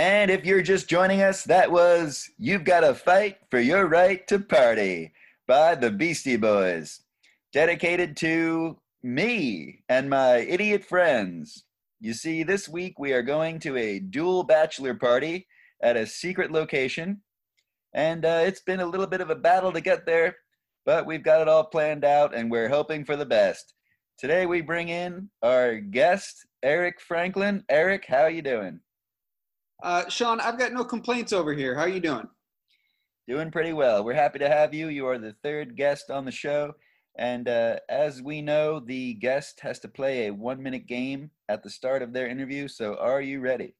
And if you're just joining us, that was You've Got to Fight for Your Right to Party by the Beastie Boys, dedicated to me and my idiot friends. You see, this week we are going to a dual bachelor party at a secret location, and uh, it's been a little bit of a battle to get there, but we've got it all planned out and we're hoping for the best. Today we bring in our guest, Eric Franklin. Eric, how are you doing? Uh, Sean, I've got no complaints over here. How are you doing? Doing pretty well. We're happy to have you. You are the third guest on the show. And uh, as we know, the guest has to play a one minute game at the start of their interview. So are you ready?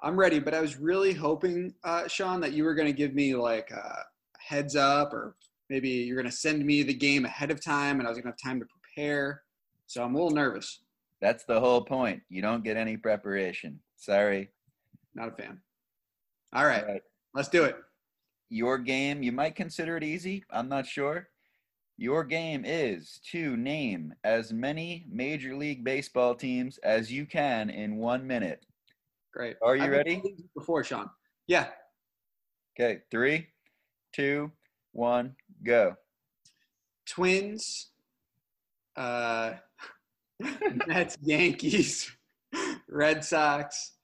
I'm ready, but I was really hoping, uh, Sean, that you were going to give me like a heads up or maybe you're going to send me the game ahead of time and I was going to have time to prepare. So I'm a little nervous. That's the whole point. You don't get any preparation. Sorry. Not a fan. All right, All right. let's do it. Your game, you might consider it easy. I'm not sure. Your game is to name as many Major League Baseball teams as you can in one minute. Great. Are you I've ready? Before Sean. Yeah. Okay. Three, two, one, go. Twins. Uh, Mets, Yankees, Red Sox,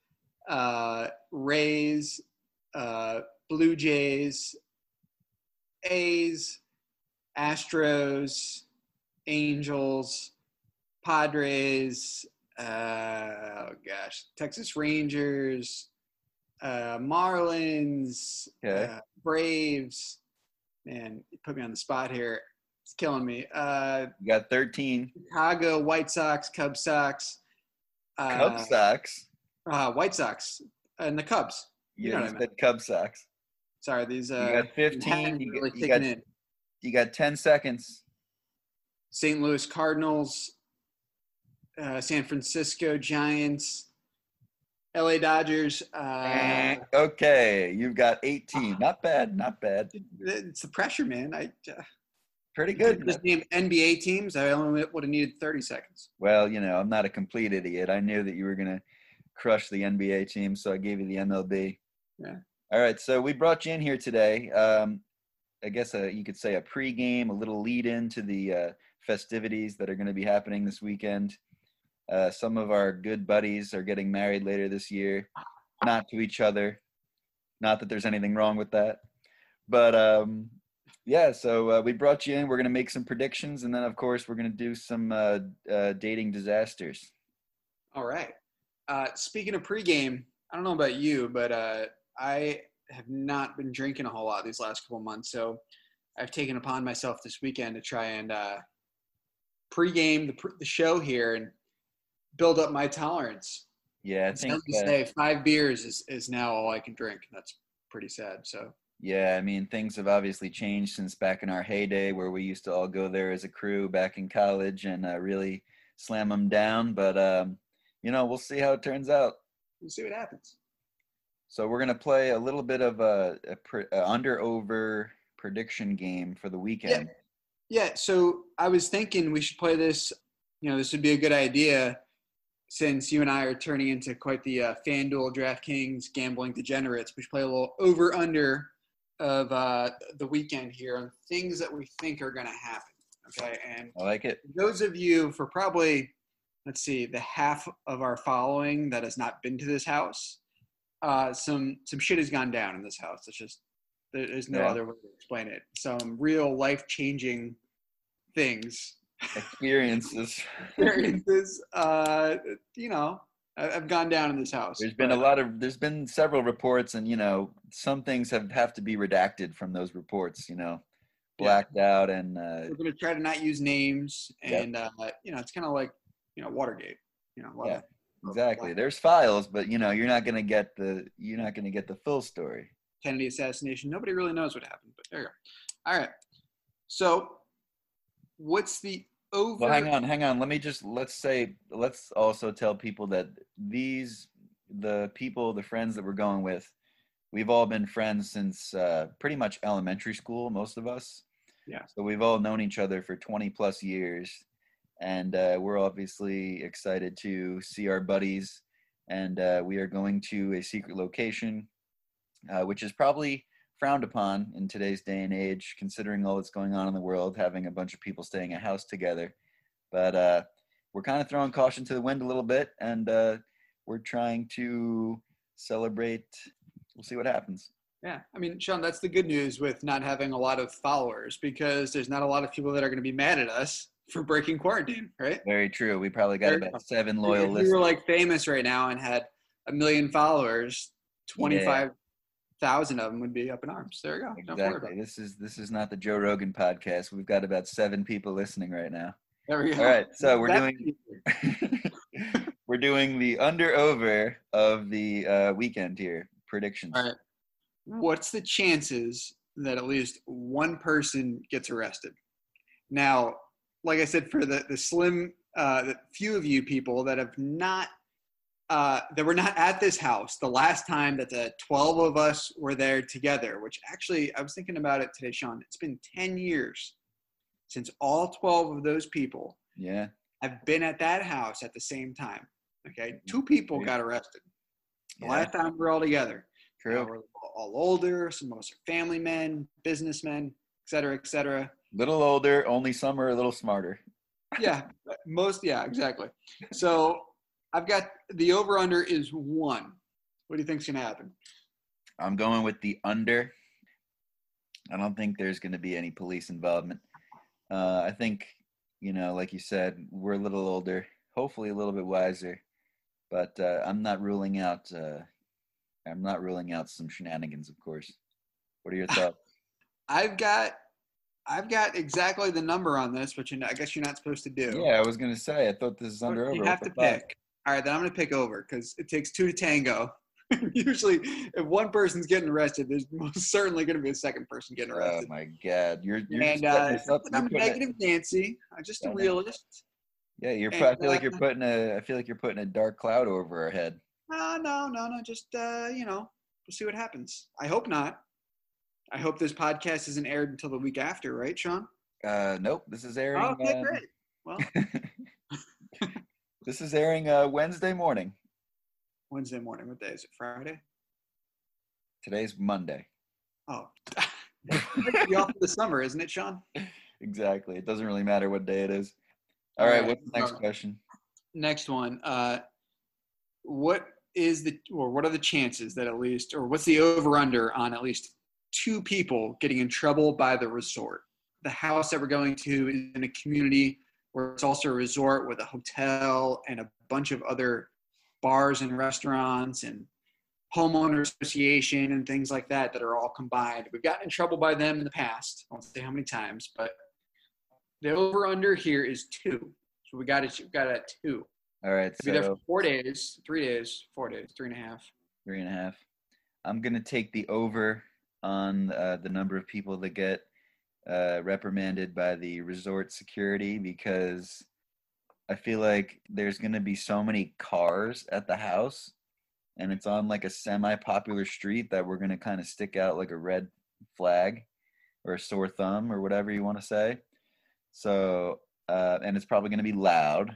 uh, Rays, uh, Blue Jays, A's, Astros, Angels, Padres, uh, oh gosh, Texas Rangers, uh, Marlins, okay. uh, Braves. Man, you put me on the spot here. It's killing me. Uh, you got 13. Chicago, White Sox, Cub Sox. Uh, Cub Sox? Uh, White Sox and the Cubs. You, you know what I meant. Cub Sox. Sorry, these. Uh, you got 15. You, really you, got, in. you got 10 seconds. St. Louis Cardinals, uh, San Francisco Giants, LA Dodgers. Uh, okay, you've got 18. Not bad, not bad. It's the pressure, man. I uh, pretty good. Just name NBA teams. I only would have needed 30 seconds. Well, you know, I'm not a complete idiot. I knew that you were gonna crush the NBA team, so I gave you the MLB. Yeah. All right, so we brought you in here today. Um, I guess a, you could say a pregame, a little lead in to the uh, festivities that are going to be happening this weekend. Uh, some of our good buddies are getting married later this year, not to each other. Not that there's anything wrong with that, but um, yeah. So uh, we brought you in. We're going to make some predictions, and then of course we're going to do some uh, uh, dating disasters. All right. Uh, speaking of pregame, I don't know about you, but uh, I have not been drinking a whole lot these last couple months. So I've taken upon myself this weekend to try and uh, pregame the, pre- the show here and build up my tolerance. Yeah, I think to say five beers is, is now all I can drink. That's pretty sad. So yeah, I mean things have obviously changed since back in our heyday where we used to all go there as a crew back in college and uh, really slam them down. But um, you know, we'll see how it turns out. We'll see what happens. So we're gonna play a little bit of a, a, a under over prediction game for the weekend. Yeah. yeah. So I was thinking we should play this. You know, this would be a good idea since you and I are turning into quite the uh, FanDuel, DraftKings, gambling degenerates. We should play a little over under of uh, the weekend here on things that we think are going to happen. Okay, and I like it. Those of you for probably let's see, the half of our following that has not been to this house, uh, some some shit has gone down in this house. It's just there's no yeah. other way to explain it. Some real life changing things, experiences, experiences. Uh, you know, I've gone down in this house. There's been a lot of there's been several reports, and you know, some things have have to be redacted from those reports. You know, blacked yeah. out, and uh, we're gonna try to not use names, and yep. uh, you know, it's kind of like you know Watergate. You know, yeah, exactly. There's files, but you know you're not gonna get the you're not gonna get the full story. Kennedy assassination. Nobody really knows what happened, but there you go. All right. So, what's the over? Well, hang on, hang on. Let me just let's say let's also tell people that these the people, the friends that we're going with, we've all been friends since uh, pretty much elementary school. Most of us. Yeah. So we've all known each other for 20 plus years and uh, we're obviously excited to see our buddies and uh, we are going to a secret location, uh, which is probably frowned upon in today's day and age, considering all that's going on in the world, having a bunch of people staying a house together. But uh, we're kind of throwing caution to the wind a little bit, and uh, we're trying to celebrate. We'll see what happens. Yeah, I mean, Sean, that's the good news with not having a lot of followers because there's not a lot of people that are going to be mad at us for breaking quarantine, right? Very true. We probably got Very about seven loyal listeners. we were like famous right now and had a million followers, twenty-five thousand of them would be up in arms. There you go. Don't worry about Exactly. This is this is not the Joe Rogan podcast. We've got about seven people listening right now. There we go. All right, so we're doing we're doing the under over of the uh, weekend here predictions. All right. What's the chances that at least one person gets arrested? Now, like I said, for the the slim, uh, the few of you people that have not, uh, that were not at this house the last time that the twelve of us were there together. Which actually, I was thinking about it today, Sean. It's been ten years since all twelve of those people Yeah. have been at that house at the same time. Okay, two people got arrested the yeah. last time we were all together. You know, True. we're all older. Some of us are family men, businessmen, et cetera, et cetera. Little older, only some are a little smarter. Yeah, most. Yeah, exactly. So I've got the over under is one. What do you think's gonna happen? I'm going with the under. I don't think there's going to be any police involvement. Uh, I think, you know, like you said, we're a little older, hopefully a little bit wiser, but uh, I'm not ruling out. Uh, I'm not ruling out some shenanigans, of course. What are your thoughts? I've got, I've got exactly the number on this, which you know, I guess you're not supposed to do. yeah, I was going to say. I thought this is under over. You have to What the fuck? pick. All right, then I'm gonna pick over because it takes two to tango. Usually, if one person's getting arrested, there's most certainly gonna be a second person getting arrested. Oh my god, you're you're and uh, I'm you're putting it- negative Nancy. I'm just a realist. Yeah, you're. and, I feel like uh, you're putting a. I feel like you're putting a dark cloud over our head. No, no, no, no. Just uh, you know, we'll see what happens. I hope not. I hope this podcast isn't aired until the week after, right, Sean? Uh, nope. This is airing. Oh, okay, uh, great. Well, this is airing uh, Wednesday morning. Wednesday morning. What day is it? Friday. Today's Monday. Oh, off for the summer, isn't it, Sean? Exactly. It doesn't really matter what day it is. All All right. right, What's the next question? Next one. Uh, what is the or what are the chances that at least or what's the over under on at least two people getting in trouble by the resort? The house that we're going to is in a community where it's also a resort with a hotel and a bunch of other bars and restaurants and homeowner association and things like that that are all combined. We've gotten in trouble by them in the past. I won't say how many times, but the over under here is two. So we got it. We got it at two. All right. Be there So for four days, three days, four days, three and a half. three and a half. I'm gonna take the over on uh, the number of people that get uh, reprimanded by the resort security because I feel like there's gonna be so many cars at the house, and it's on like a semi-popular street that we're gonna kind of stick out like a red flag or a sore thumb or whatever you want to say. So, uh, and it's probably gonna be loud.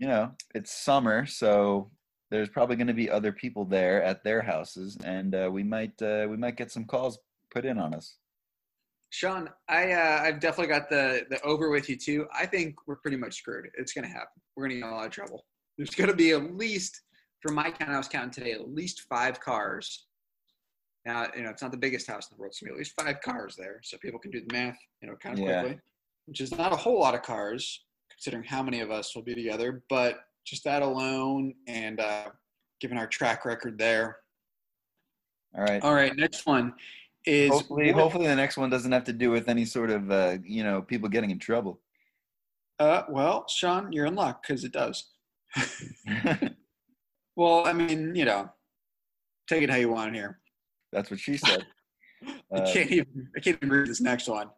You know, it's summer, so there's probably going to be other people there at their houses, and uh, we might uh, we might get some calls put in on us. Sean, I uh, I've definitely got the the over with you too. I think we're pretty much screwed. It's gonna happen. We're gonna get in a lot of trouble. There's gonna be at least, from my count, I was counting today, at least five cars. Now, you know, it's not the biggest house in the world, so at least five cars there, so people can do the math, you know, kind of Yeah. quickly. Which is not a whole lot of cars, considering how many of us will be together. But just that alone, and uh, given our track record there. All right. All right, next one is hopefully, hopefully the next one doesn't have to do with any sort of uh, you know people getting in trouble. Uh, well, Sean, you're in luck because it does. Well, I mean, you know, take it how you want here. That's what she said. I Uh, can't even. I can't even read this next one.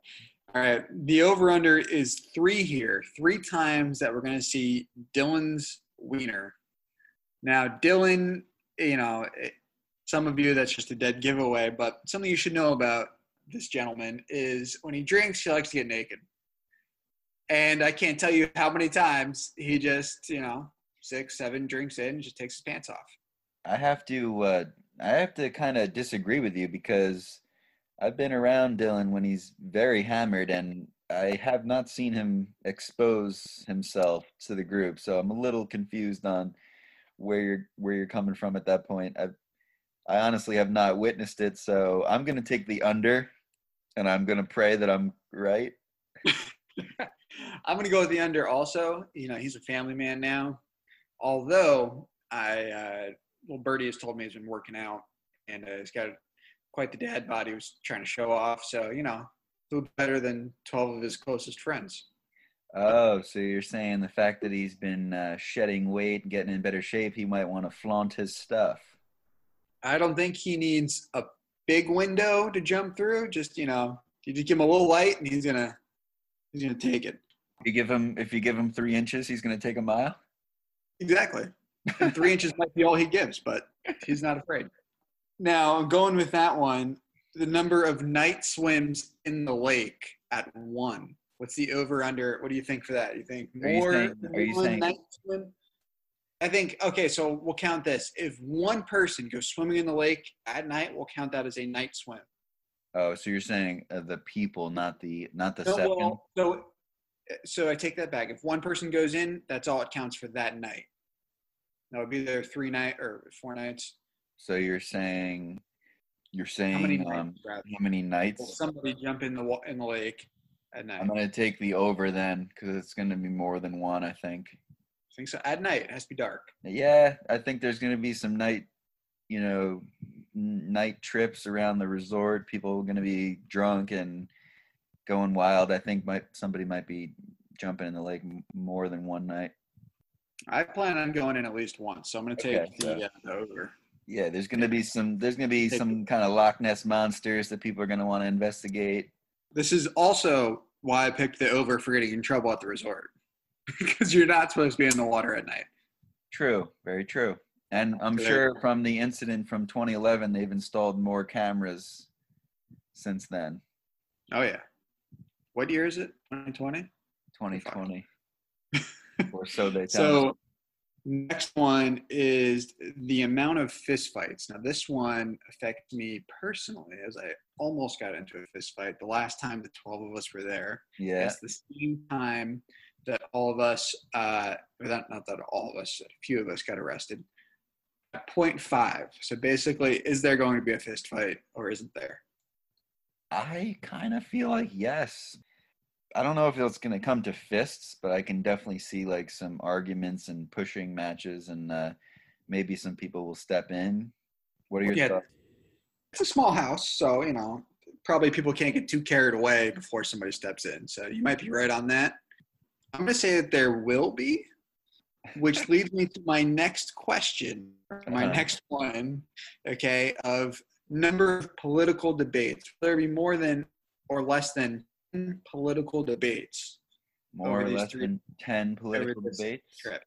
All right, the over under is three here. Three times that we're going to see Dylan's wiener. Now, Dylan, you know, some of you that's just a dead giveaway, but something you should know about this gentleman is when he drinks, he likes to get naked. And I can't tell you how many times he just, you know, six, seven drinks in, just takes his pants off. I have to uh, I have to kind of disagree with you because I've been around Dylan when he's very hammered, and I have not seen him expose himself to the group. So I'm a little confused on where you're where you're coming from at that point. I I honestly have not witnessed it, so I'm gonna take the under, and I'm gonna pray that I'm right. I'm going to go with the under also. You know, he's a family man now. Although I, uh, well, Birdie has told me he's been working out and uh, he's got quite the dad body. He was trying to show off. So, you know, food better than 12 of his closest friends. Oh, so you're saying the fact that he's been uh, shedding weight, getting in better shape, he might want to flaunt his stuff. I don't think he needs a big window to jump through. Just, you know, you just give him a little light and he's going to, he's going to take it. You give him if you give him three inches, he's going to take a mile. Exactly. And three inches might be all he gives, but he's not afraid. Now, going with that one, the number of night swims in the lake at one. What's the over under? What do you think for that? You think you more saying- than are you one night swim? I think okay, so we'll count this. If one person goes swimming in the lake at night, we'll count that as a night swim. Oh, so you're saying uh, the people, not the not the No, second. well, so, so I take that back. If one person goes in, that's all it counts for that night. That would be there three night or four nights. So you're saying you're saying How many um, nights? rather? how many Will somebody jump in the in the lake at night? I'm gonna take the over then because it's gonna be more than one. I think. I think so. At night, it has to be dark. Yeah, I think there's gonna be some night, you know, night trips around the resort. People are gonna be drunk and going wild. I think might somebody might be jumping in the lake more than one night. I plan on going in at least once, so I'm going to take Okay, the, so- uh, the over. Yeah, there's gonna be some. There's gonna be some kind of Loch Ness monsters that people are gonna want to investigate. This is also why I picked the over for getting in trouble at the resort because you're not supposed to be in the water at night. True, very true. And I'm there- sure from the incident from 2011, they've installed more cameras since then. Oh yeah. What year is it? 2020. 2020, or so they tell So us. Next one is the amount of fistfights. Now this one affects me personally as I almost got into a fist fight the last time the 12 of us were there. Yeah, It's the same time that all of us, uh, that, not that all of us, a few of us got arrested. At point five. So basically, is there going to be a fist fight or isn't there? I kind of feel like yes. I don't know if it's going to come to fists, but I can definitely see like some arguments and pushing matches, and uh, maybe some people will step in. What are your Yeah. thoughts? It's a small house, so you know probably people can't get too carried away before somebody steps in. So you might be right on that. I'm going to say that there will be, which leads me to my next question, my Uh-huh. next one, okay, of number of political debates. Will there be more than or less than 10 political debates More or less three- than 10 political debates. trip?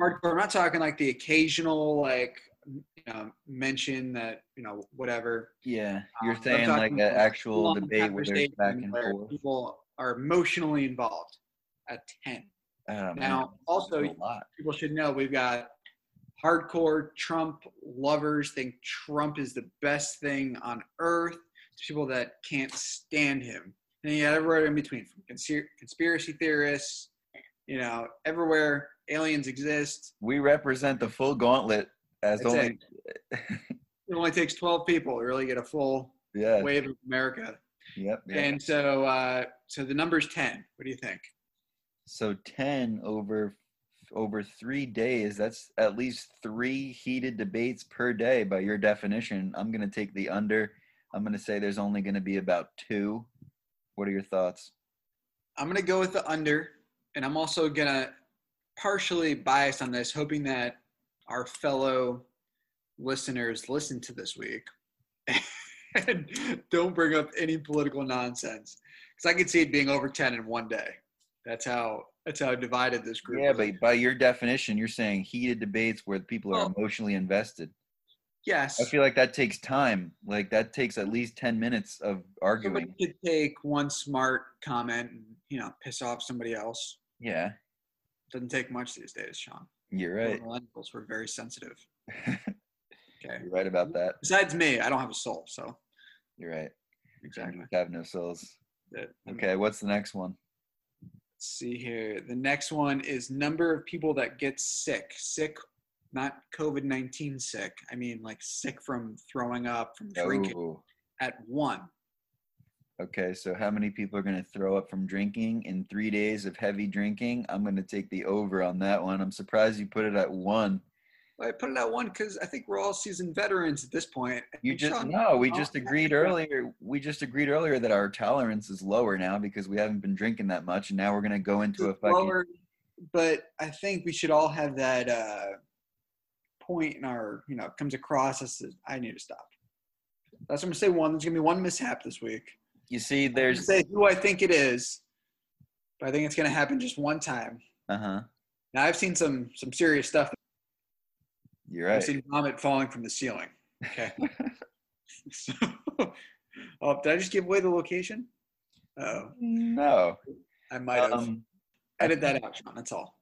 Hardcore. I'm not talking like the occasional like you know mention that you know whatever Yeah, you're Um, saying like an actual debate where there's back and where forth. People are emotionally involved at 10. Oh, man, Now, also, that's a lot. people should know we've got hardcore Trump lovers think Trump is the best thing on earth. People that can't stand him. And you got everywhere in between, from conspir- conspiracy theorists, you know, everywhere aliens exist. We represent the full gauntlet as That's only. It only takes 12 people to really get a full yeah. wave of America. Yep. yep. And so, uh, so the number's 10. What do you think? So ten over over three days. That's at least three heated debates per day by your definition. I'm gonna take the under. I'm gonna say there's only gonna be about two. What are your thoughts? I'm gonna go with the under, and I'm also gonna partially biased on this, hoping that our fellow listeners listen to this week and don't bring up any political nonsense, because I could see it being over ten in one day. That's how that's how divided this group. Yeah, is. but by your definition, you're saying heated debates where people are Well- emotionally invested. Yes, I feel like that takes time. Like that takes at least ten minutes of arguing. somebody could take one smart comment and you know piss off somebody else. Yeah, Doesn't take much these days, Sean. you're right. Millennials were very sensitive. Okay. You're right about that. Besides me, I don't have a soul, so You're right. exactly. I have no souls. Okay, what's the next one? Let's see here. The next one is number of people that get sick. Sick, not COVID nineteen sick. I mean like sick from throwing up, from drinking. Oh, At one. okay. So how many people are going to throw up from drinking in three days of heavy drinking? I'm going to take the over on that one. I'm surprised you put it at one. I put it at one because I think we're all seasoned veterans at this point. You just Sean- no. We just agreed earlier. We just agreed earlier that our tolerance is lower now because we haven't been drinking that much, and now we're going to go into a fucking. lower, but I think we should all have that uh, point in our, you know, comes across as I need to stop. That's what I'm gonna say. One, there's gonna be one mishap this week. You see, there's. say who I think it is, but I think it's gonna happen just one time. Uh huh. Now I've seen some some serious stuff. You're right. I've seen vomit falling from the ceiling. Okay. so, oh, did I just give away the location? Oh, No. I might have. Um, Edit that out, Sean. That's all.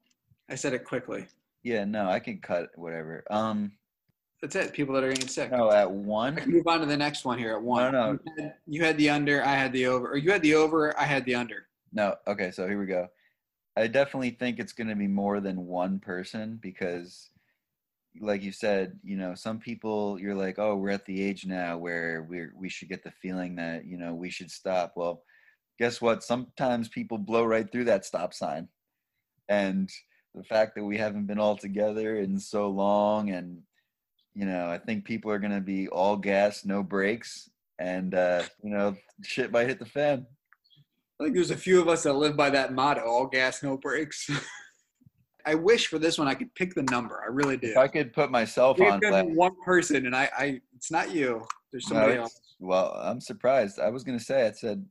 I said it quickly. Yeah. No. I can cut whatever. Um. That's it. People that are getting sick. No. At one. move on to the next one here at one. No, no. You had, you had the under, I had the over. Or you had the over, I had the under. No. Okay. So here we go. I definitely think it's going to be more than one person because, like you said, you know, some people you're like, oh, we're at the age now where we we should get the feeling that you know we should stop. Well, guess what? Sometimes people blow right through that stop sign, and the fact that we haven't been all together in so long, and you know, I think people are going to be all gas, no brakes, and uh, you know, shit might hit the fan. I think there's a few of us that live by that motto all gas, no brakes. I wish for this one I could pick the number. I really do. If I could put myself There's on blast, one person, and I, I, it's not you. There's somebody it's- else. Well, I'm surprised. I was gonna say, I said,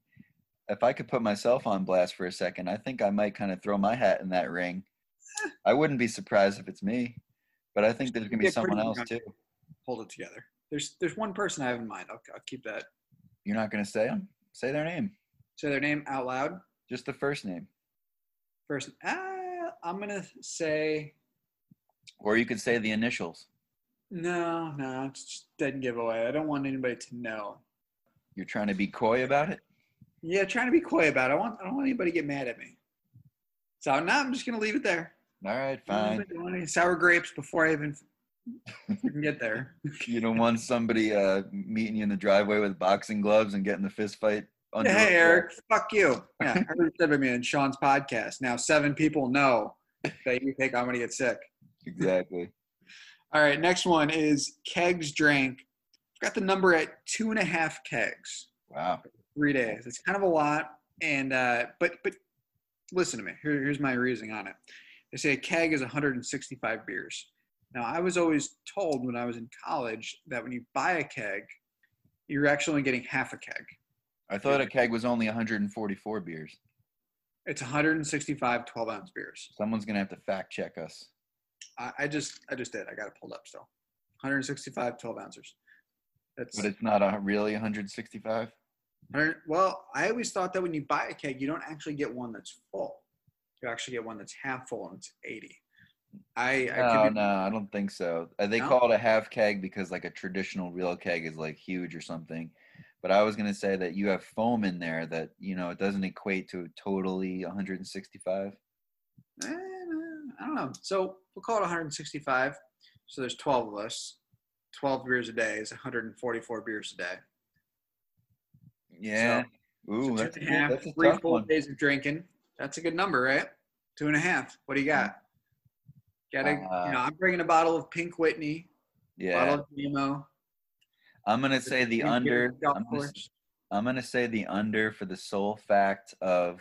if I could put myself on blast for a second, I think I might kind of throw my hat in that ring. I wouldn't be surprised if it's me, but I think there's gonna be someone else too. Hold it together. There's, there's one person I have in mind. I'll, I'll keep that. You're not gonna say them? Say their name, Say their name out loud. just the first name, First, ah, I'm gonna say or you could say the initials. no, no. It's just dead giveaway. I don't want anybody to know. You're trying to be coy about it. Yeah, trying to be coy about it. I want I don't want anybody to get mad at me. So now I'm just gonna leave it there. All right, fine. sour grapes before I even can get there. You don't want somebody uh, meeting you in the driveway with boxing gloves and getting the fist fight. Under Yeah, hey. Eric, fuck you. Yeah, I heard said by me in Sean's podcast. Now seven people know that you think I'm gonna get sick. Exactly. All right, next one is kegs drank. I've got the number at two and a half kegs. Wow. three days. It's kind of a lot, and uh, but but listen to me. Here, here's my reasoning on it. They say a keg is 165 beers. Now, I was always told when I was in college that when you buy a keg, you're actually only getting half a keg. I thought a keg was only 144 beers. It's 165 12 ounce beers. Someone's gonna have to fact check us. I, I just I just did. I got it pulled up still. 165 12 ounces. That's But it's not a, really 165. well. I always thought that when you buy a keg, you don't actually get one that's full. You actually get one that's half full, and it's 80. I, I No, be, no, I don't think so. Uh, They No? call it a half keg because like a traditional real keg is like huge or something. But I was gonna say that you have foam in there that you know it doesn't equate to totally 165. Eh, I don't know. So we'll call it 165. So there's 12 of us. 12 beers a day is 144 beers a day. Yeah. Ooh, so that's a, and a good- half, that's a three full one. days of drinking. That's a good number, right? Two and a half. What do you got? Got to, Uh, you know, I'm bringing a bottle of Pink Whitney, Yeah. bottle of Nemo. I'm gonna say the under. I'm gonna. I'm gonna say the under for the sole fact of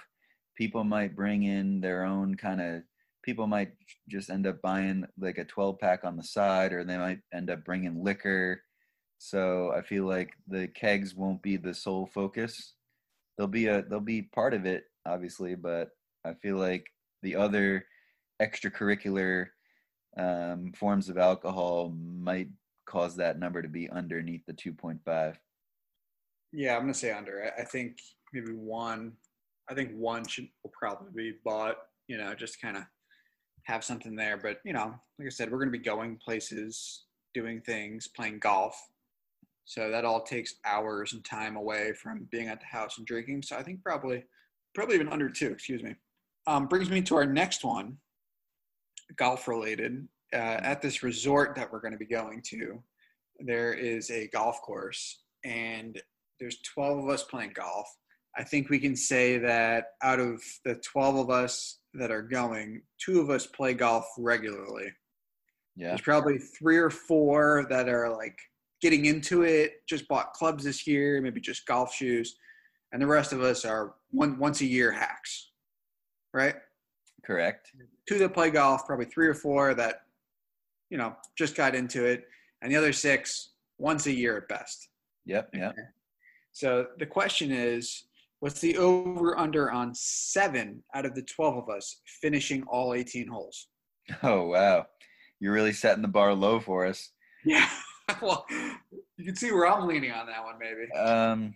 people might bring in their own kind of. People might just end up buying like a 12 pack on the side, or they might end up bringing liquor. So I feel like the kegs won't be the sole focus. They'll be a they'll be part of it, obviously, but I feel like the other extracurricular um, forms of alcohol might cause that number to be underneath the 2.5. Yeah, I'm gonna say under. I, I think maybe one. I think one should will probably be bought. You know, just kind of have something there. But you know, like I said, we're gonna be going places. doing things, playing golf. So that all takes hours and time away from being at the house and drinking. So I think probably, probably even under two. Excuse me. Um, brings me to our next one, golf related. Uh, at this resort that we're going to be going to, there is a golf course, and there's 12 of us playing golf. I think we can say that out of the 12 of us that are going, two of us play golf regularly. Yeah. There's probably three or four that are like getting into it, just bought clubs this year, maybe just golf shoes, and the rest of us are one once a year hacks, right? Correct. Two that play golf, probably three or four that, you know, just got into it, and the other six once a year at best. Yep. Yep. So the question is, what's the over under on seven out of the 12 of us finishing all 18 holes? Oh wow, you're really setting the bar low for us. Yeah. well, you can see where I'm leaning on that one, maybe. Um,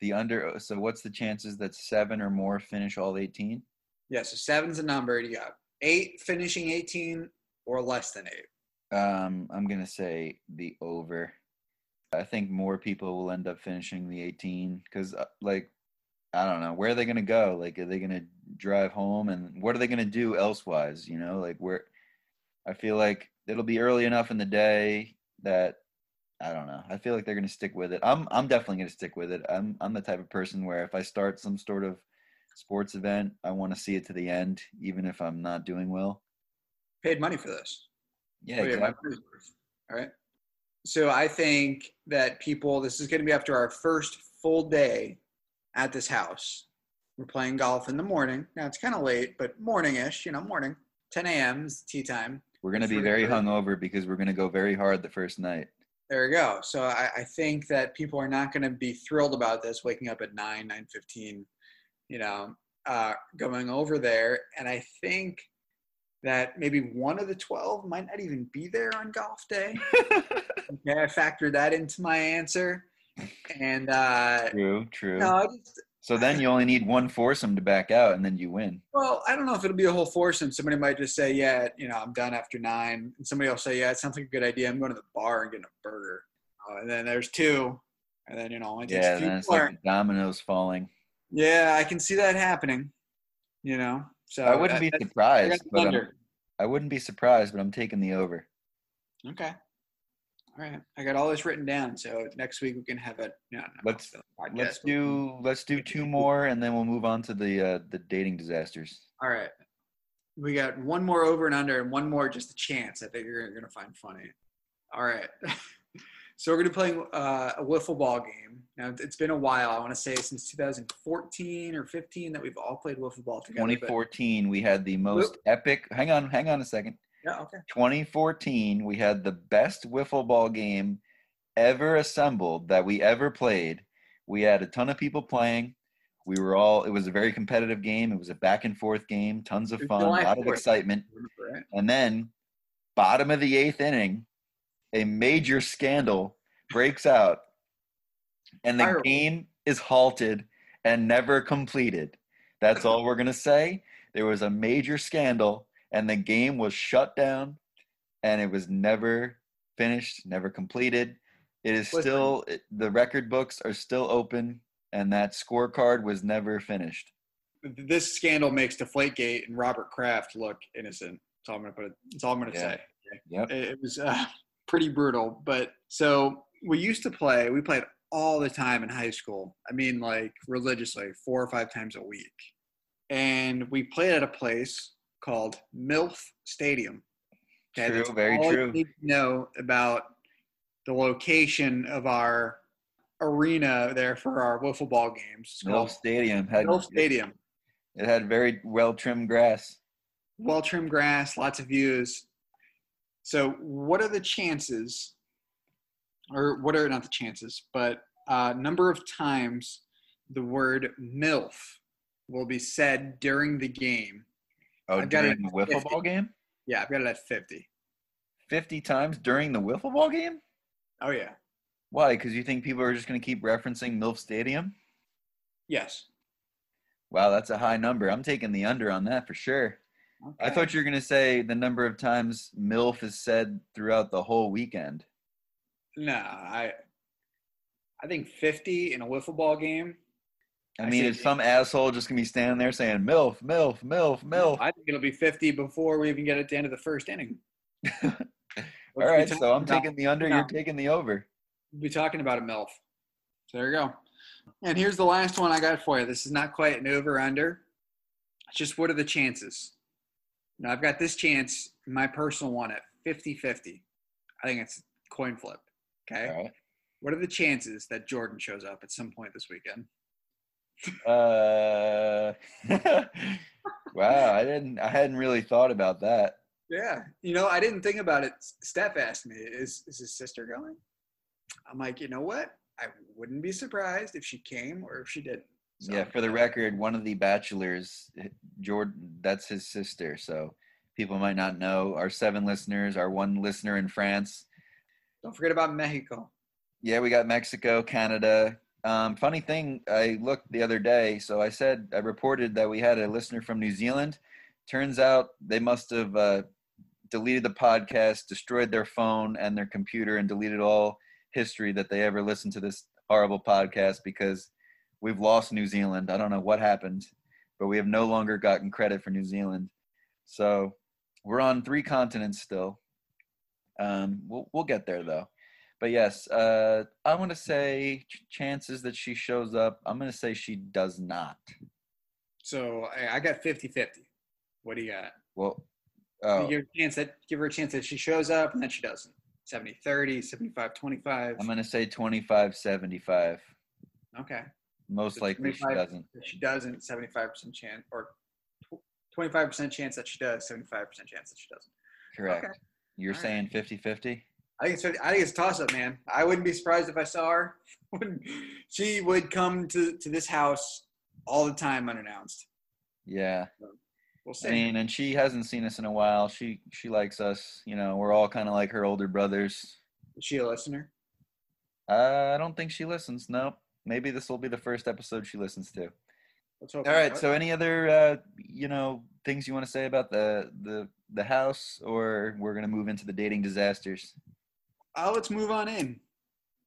the under. So what's the chances that seven or more finish all 18? Yeah, so seven's a number. You got eight finishing 18 or less than eight. Um, I'm gonna say the over. I think more people will end up finishing the 18 because, like, I don't know where are they gonna go. Like, are they gonna drive home, and what are they gonna do elsewise? You know, like where. I feel like it'll be early enough in the day that I don't know. I feel like they're gonna stick with it. I'm I'm definitely gonna stick with it. I'm I'm the type of person where if I start some sort of sports event, I want to see it to the end, even if I'm not doing well. Paid money for this. Yeah, Oh, yeah, exactly. All right. So I think that people, this is going to be after our first full day at this house. We're playing golf in the morning. Now it's kind of late, but morning-ish, you know, morning. 10 a.m. is tee time. We're gonna be very hungover because we're gonna go very hard the first night. There we go. So I, I think that people are not going to be thrilled about this, waking up at 9, 9.15, you know, uh, going over there. And I think that maybe one of the 12 might not even be there on golf day. Okay, I factored that into my answer. And uh, true, true. no, just, So then you only need one foursome to back out, and then you win. well, I don't know if it'll be a whole foursome. Somebody might just say, yeah, you know, I'm done after nine. And somebody will say, yeah, it sounds like a good idea. I'm going to the bar and getting a burger. Uh, and then there's two. And then, you know, it takes Yeah, a then it's more. like the dominoes falling. Yeah, I can see that happening. You know, so I wouldn't that- be I surprised, but I'm. I wouldn't be surprised, but I'm taking the over. Okay. All right, I got all this written down, so next week we can have a. No, no, Let's-. Let's do let's do two more, and then we'll move on to the uh, the dating disasters. All right, we got one more over and under, and one more just a chance. I think you're gonna find funny. All right, so we're gonna be playing uh, a wiffle ball game. Now it's been a while. I want to say since 2014 or 15 that we've all played wiffle ball together. but- 2014, we had the most epic. Hang on, hang on a second. Yeah. Okay. 2014, we had the best wiffle ball game ever assembled that we ever played. We had a ton of people playing. We were all. It was a very competitive game. It was a back and forth game. Tons of fun. A lot of excitement. Remember, right? And then, bottom of the eighth inning, a major scandal breaks out, and the game is halted and never completed. That's all we're going to say. There was a major scandal, and the game was shut down, and it was never finished, never completed. It is still, it- the record books are still open, and that scorecard was never finished. this scandal makes Deflategate and Robert Kraft look innocent. That's all I'm gonna put. It, that's all I'm gonna Yeah. say. Yep. It, it was uh, pretty brutal. But so we used to play. We played all the time in high school. I mean, like religiously, four or five times a week. And we played at a place called MILF Stadium. True, that's very all you true. need to know about the location of our arena there for our wiffle ball games. Called Stadium had MILF Stadium. It had very well trimmed grass. well trimmed grass, lots of views. So, what are the chances, or what are not the chances, but uh, number of times the word MILF will be said during the game? Oh, I've during the wiffle 50. ball game? Yeah, I've got it at 50. 50 times during the wiffle ball game? Oh, yeah. Why? Because you think people are just going to keep referencing MILF Stadium? Yes. Wow, that's a high number. I'm taking the under on that for sure. I thought you were gonna say the number of times MILF is said throughout the whole weekend. No, I I think 50 in a wiffle ball game. I I mean, is some asshole just gonna be standing there saying MILF, MILF, MILF, MILF? I think it'll be 50 before we even get at the end of the first inning. All right, so I'm talking taking the under, you're taking the over. We'll be talking about a MILF. So there you go. And here's the last one I got for you. This is not quite an over under. It's just what are the chances? Now, I've got this chance, my personal one, at 50 50. I think it's coin flip. Okay. Right. What are the chances that Jordan shows up at some point this weekend? Uh, wow, I didn't, I hadn't really thought about that. Yeah. You know, I didn't think about it. Steph asked me, is, is his sister going? I'm like, you know what? I wouldn't be surprised if she came or if she didn't. So, yeah, for the record, one of the bachelors, Jordan, that's his sister. So people might not know. Our seven listeners, our one listener in France. Don't forget about Mexico. Yeah, we got Mexico, Canada. Um, funny thing, I looked the other day. So I said I reported that we had a listener from New Zealand. Turns out they must have uh, deleted the podcast, destroyed their phone and their computer, and deleted all history that they ever listened to this horrible podcast because we've lost New Zealand. I don't know what happened, but we have no longer gotten credit for New Zealand. So we're on three continents still. Um, we'll we'll get there though. But yes, uh, I'm gonna say ch- chances that she shows up. I'm gonna say she does not. So I, I got 50 50. What do you got? Well, You oh, give, her a chance that, give her a chance that she shows up and then she doesn't. 70 30, 75 25. I'm gonna say 25, 75. Okay. Most So likely she doesn't. She doesn't, 75% chance, or 25% chance that she does, 75% chance that she doesn't. Correct. Okay. You're All right. saying 50 50? I think it's I think it's toss up, man. I wouldn't be surprised if I saw her. She would come to, to this house all the time unannounced. Yeah. We'll see. I mean, and she hasn't seen us in a while. She she likes us. You know, we're all kind of like her older brothers. Is she a listener? Uh, I don't think she listens. No. Maybe this will be the first episode she listens to. All right. So, any other uh, you know things you want to say about the the the house, or we're gonna move into the dating disasters? Uh, let's move on in.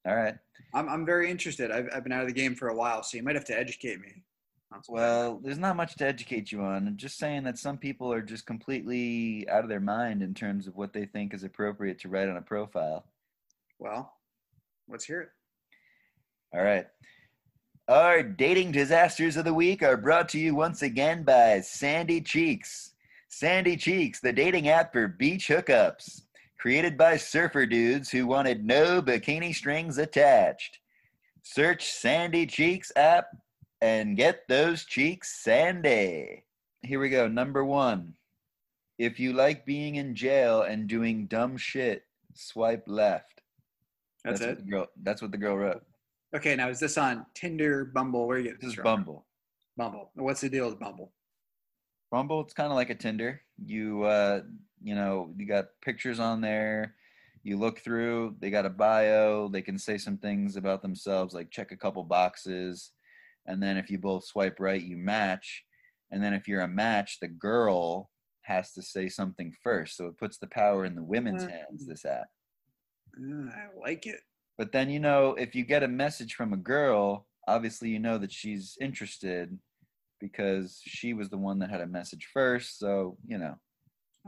All right. I'm, I'm very interested. I've, I've been out of the game for a while, so you might have to educate me. on some things. Well, there's not much to educate you on. I'm just saying that some people are just completely out of their mind in terms of what they think is appropriate to write on a profile. well, let's hear it. All right. Our dating disasters of the week are brought to you once again by Sandy Cheeks. Sandy Cheeks, the dating app for beach hookups. Created by surfer dudes who wanted no bikini strings attached. Search Sandy Cheeks app and get those cheeks sandy. Here we go. Number one. If you like being in jail and doing dumb shit, swipe left. That's, what it. the girl, that's what the girl wrote. Okay, now is this on Tinder, Bumble? Where are you get This is from? Bumble. Bumble. What's the deal with Bumble? Bumble, it's kind of like a Tinder. You, uh, you know, you got pictures on there. You look through. They got a bio. They can say some things about themselves, like check a couple boxes, and then if you both swipe right, you match. And then if you're a match, the girl has to say something first. So it puts the power in the women's hands. This app. Uh, I like it. But then you know, if you get a message from a girl, obviously you know that she's interested because she was the one that had a message first. So you know.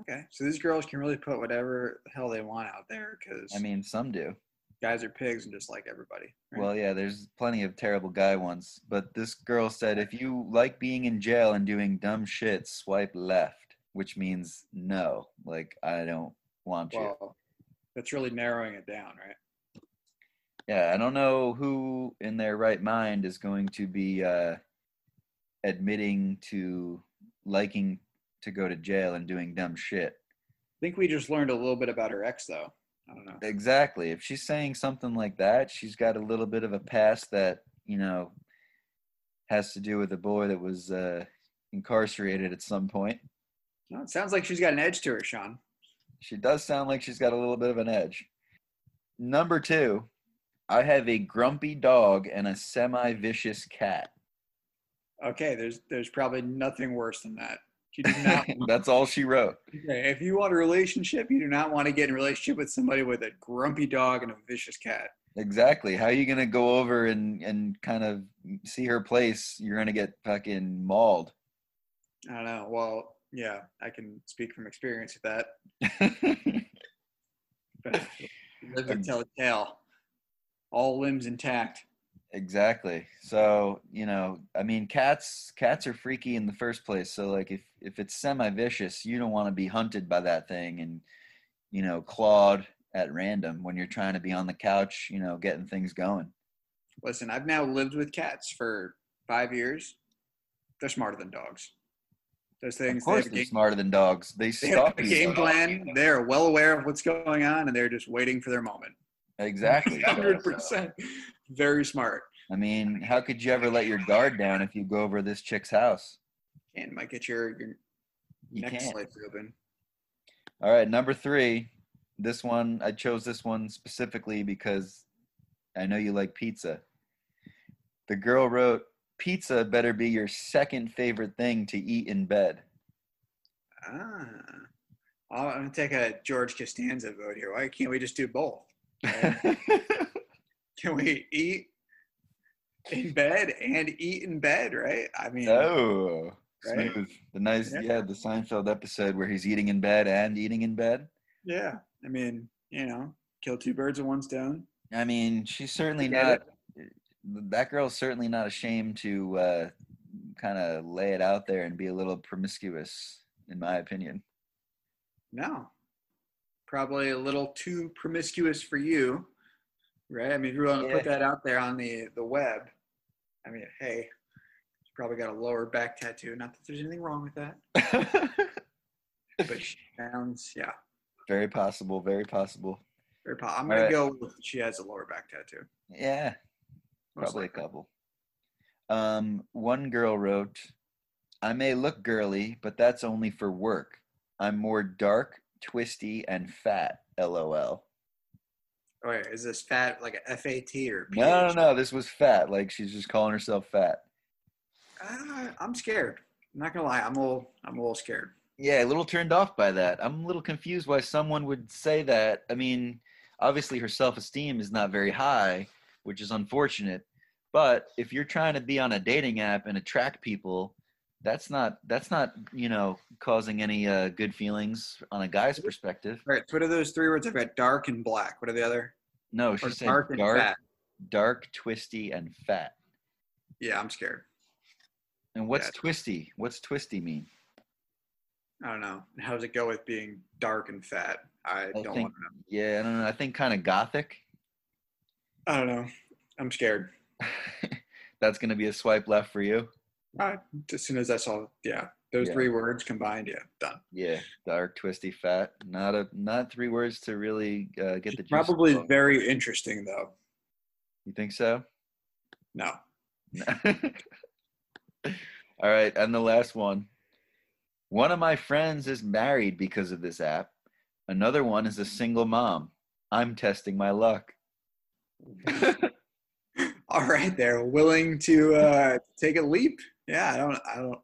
Okay, so these girls can really put whatever the hell they want out there because I mean, some do. guys are pigs and just like everybody. right? Well, yeah, there's plenty of terrible guy ones. But this girl said if you like being in jail and doing dumb shit, swipe left, which means no. Like, I don't want you. well, that's really narrowing it down, right? Yeah, I don't know who in their right mind is going to be uh, admitting to liking to go to jail and doing dumb shit. I think we just learned a little bit about her ex, though. I don't know. Exactly. If she's saying something like that, she's got a little bit of a past that, you know, has to do with a boy that was uh, incarcerated at some point. No, it sounds like she's got an edge to her, Sean. She does sound like she's got a little bit of an edge. Number two, I have a grumpy dog and a semi vicious cat. Okay, there's there's probably nothing worse than that. You do not. That's all she wrote. okay, if you want a relationship, you do not want to get in a relationship with somebody with a grumpy dog and a vicious cat. Exactly. How are you gonna go over and and kind of see her place? You're gonna get fucking mauled. I don't know. Well, yeah, I can speak from experience with that. But live to tell a tale. All limbs intact. exactly. So you know, I mean, cats cats are freaky in the first place. So like, if if it's semi vicious, you don't want to be hunted by that thing and you know clawed at random when you're trying to be on the couch, you know, getting things going. Listen, I've now lived with cats for five years. They're smarter than dogs. Those things, Of course, they they're game, smarter than dogs. They they have a game plan. They're well aware of what's going on, and they're just waiting for their moment. Exactly. Hundred percent, very smart. I mean, how could you ever let your guard down if you go over this chick's house? And might get your, your You neck can't. open. All right, number three. This one, I chose this one specifically because I know you like pizza. The girl wrote, Pizza better be your second favorite thing to eat in bed. Ah, I'm gonna take a George Costanza vote here. Why can't we just do both? Can we eat in bed and eat in bed? Right? I mean, oh, Right? smooth. The nice, Yeah. yeah, the Seinfeld episode where he's eating in bed and eating in bed. yeah. I mean, you know, kill two birds with one stone. I mean, she's certainly not. That girl's certainly not ashamed to uh, kind of lay it out there and be a little promiscuous, in my opinion. No, probably a little too promiscuous for you, right? I mean, if you want to put that out there on the the web, I mean, hey, she's probably got a lower back tattoo. Not that there's anything wrong with that, but she sounds, yeah, very possible. Very possible. very. Po- I'm gonna right. go with she has a lower back tattoo. Yeah, most probably a couple. Um, one girl wrote, "I may look girly, but that's only for work. I'm more dark, twisty, and fat." LOL. Wait, is this fat like a FAT or? No, no, no. This was fat. Like she's just calling herself fat. Uh, I'm scared. I'm not gonna lie. I'm a little. I'm a little scared. Yeah, a little turned off by that. I'm a little confused why someone would say that. I mean, obviously her self-esteem is not very high, which is unfortunate. But if you're trying to be on a dating app and attract people, that's not that's not, you know, causing any uh, good feelings on a guy's perspective. All right. So what are those three words? I've got dark and black. What are the other? No, she Or said dark dark, dark, twisty, and fat. Yeah, I'm scared. And what's Yeah. twisty? What's twisty mean? I don't know. How does it go with being dark and fat? I, I don't think- want to know. Yeah, I don't know. I think kind of gothic. I don't know. I'm scared. that's gonna be a swipe left for you. Uh, as soon as I saw, yeah, those Yeah. three words combined, yeah, done. Yeah, dark, twisty, fat. Not a not three words to really uh, get the Probably very interesting though. You think so? No. All right, and the last one. One of my friends is married because of this app. Another one is a single mom. I'm testing my luck. All right, they're willing to uh, take a leap. Yeah, I don't. I don't.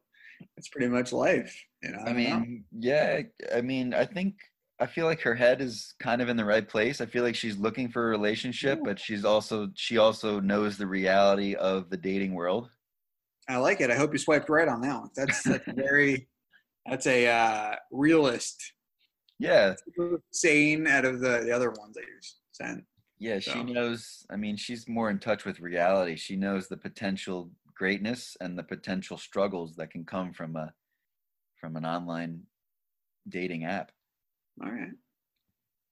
It's pretty much life. You know. I know. mean, yeah, I mean, I think I feel like her head is kind of in the right place. I feel like she's looking for a relationship, but she's also she also knows the reality of the dating world. I like it. I hope you swiped right on that one. That's, that's very. That's a uh, realist, Yeah, sane out of the, the other ones that you sent. Yeah, she knows. I mean, she's more in touch with reality. She knows the potential greatness and the potential struggles that can come from a from an online dating app. All right.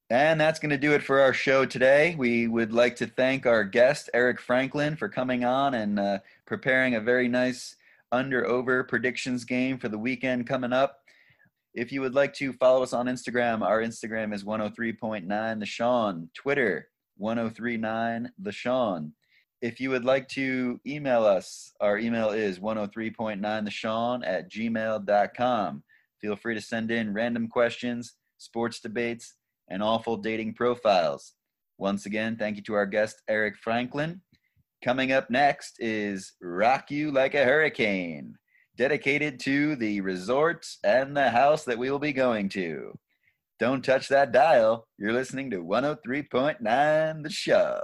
And that's going to do it for our show today. We would like to thank our guest Eric Franklin for coming on and uh, preparing a very nice under over predictions game for the weekend coming up. If you would like to follow us on Instagram, our Instagram is 103.9 the Sean, Twitter 1039 the Sean. If you would like to email us, our email is 103.9 the Sean at gmail.com. Feel free to send in random questions, sports debates, and awful dating profiles. Once again, thank you to our guest, Eric Franklin. Coming up next is Rock You Like a Hurricane. dedicated to the resort and the house that we will be going to. Don't touch that dial. You're listening to 103.9 The Shug.